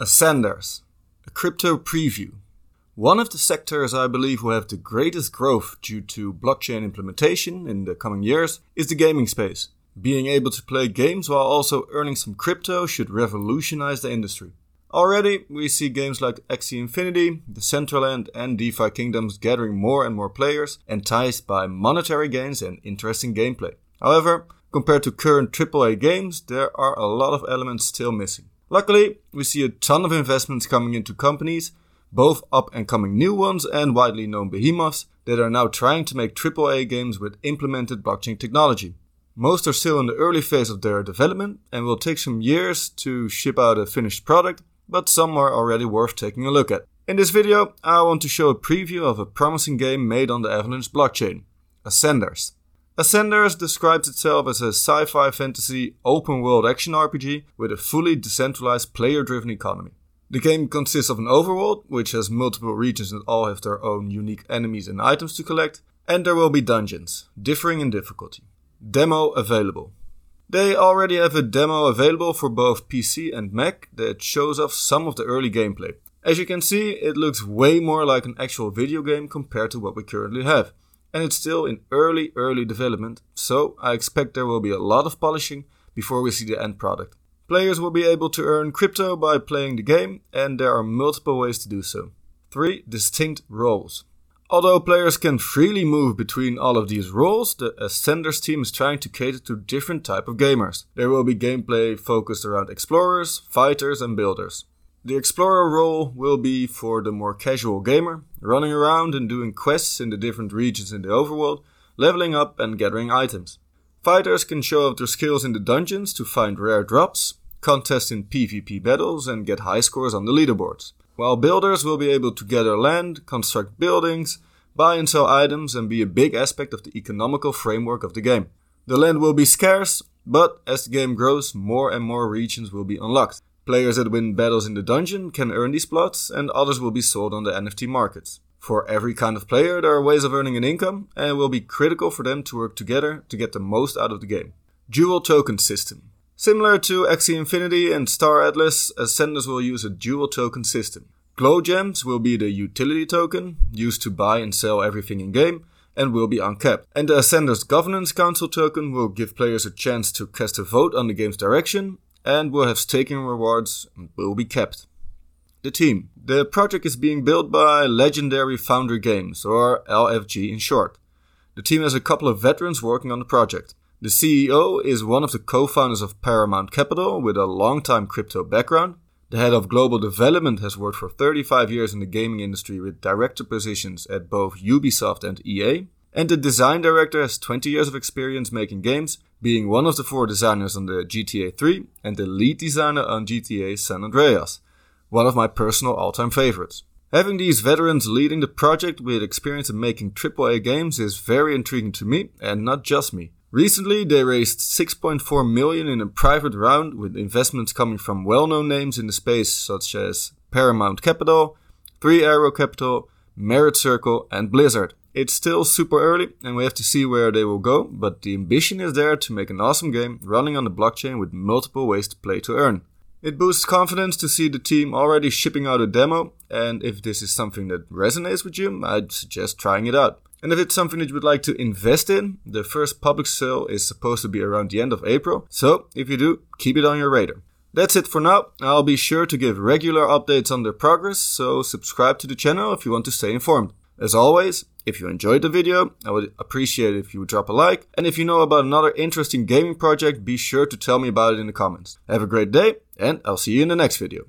Ascenders, a crypto preview. One of the sectors I believe will have the greatest growth due to blockchain implementation in the coming years is the gaming space. Being able to play games while also earning some crypto should revolutionize the industry. Already, we see games like Axie Infinity, The Central Decentraland, and DeFi Kingdoms gathering more and more players, enticed by monetary gains and interesting gameplay. However, compared to current AAA games, there are a lot of elements still missing. Luckily, we see a ton of investments coming into companies, both up and coming new ones and widely known behemoths that are now trying to make AAA games with implemented blockchain technology. Most are still in the early phase of their development and will take some years to ship out a finished product, but some are already worth taking a look at. In this video, I want to show a preview of a promising game made on the Avalanche blockchain, Ascenders. Ascenders describes itself as a sci fi fantasy open world action RPG with a fully decentralized player driven economy. The game consists of an overworld, which has multiple regions that all have their own unique enemies and items to collect, and there will be dungeons, differing in difficulty. Demo available. They already have a demo available for both PC and Mac that shows off some of the early gameplay. As you can see, it looks way more like an actual video game compared to what we currently have and it's still in early, early development, so I expect there will be a lot of polishing before we see the end product. Players will be able to earn crypto by playing the game, and there are multiple ways to do so. 3 distinct roles. Although players can freely move between all of these roles, the Ascenders team is trying to cater to different type of gamers. There will be gameplay focused around explorers, fighters and builders. The explorer role will be for the more casual gamer, running around and doing quests in the different regions in the overworld, leveling up and gathering items. Fighters can show off their skills in the dungeons to find rare drops, contest in PvP battles, and get high scores on the leaderboards. While builders will be able to gather land, construct buildings, buy and sell items, and be a big aspect of the economical framework of the game. The land will be scarce, but as the game grows, more and more regions will be unlocked. Players that win battles in the dungeon can earn these plots, and others will be sold on the NFT market. For every kind of player, there are ways of earning an income, and it will be critical for them to work together to get the most out of the game. Dual token system. Similar to Axie Infinity and Star Atlas, Ascenders will use a dual token system. Glow Gems will be the utility token, used to buy and sell everything in game, and will be uncapped. And the Ascenders Governance Council token will give players a chance to cast a vote on the game's direction and will have staking rewards and will be kept. The team. The project is being built by Legendary Foundry Games, or LFG in short. The team has a couple of veterans working on the project. The CEO is one of the co founders of Paramount Capital with a long-time crypto background. The head of global development has worked for 35 years in the gaming industry with director positions at both Ubisoft and EA. And the design director has 20 years of experience making games, being one of the four designers on the GTA 3 and the lead designer on GTA San Andreas, one of my personal all time favorites. Having these veterans leading the project with experience in making AAA games is very intriguing to me, and not just me. Recently, they raised 6.4 million in a private round with investments coming from well-known names in the space such as Paramount Capital, Three Arrow Capital, Merit Circle, and Blizzard. It's still super early and we have to see where they will go, but the ambition is there to make an awesome game running on the blockchain with multiple ways to play to earn. It boosts confidence to see the team already shipping out a demo, and if this is something that resonates with you, I'd suggest trying it out. And if it's something that you would like to invest in, the first public sale is supposed to be around the end of April, so if you do, keep it on your radar. That's it for now. I'll be sure to give regular updates on their progress, so subscribe to the channel if you want to stay informed. As always, if you enjoyed the video, I would appreciate it if you would drop a like. And if you know about another interesting gaming project, be sure to tell me about it in the comments. Have a great day, and I'll see you in the next video.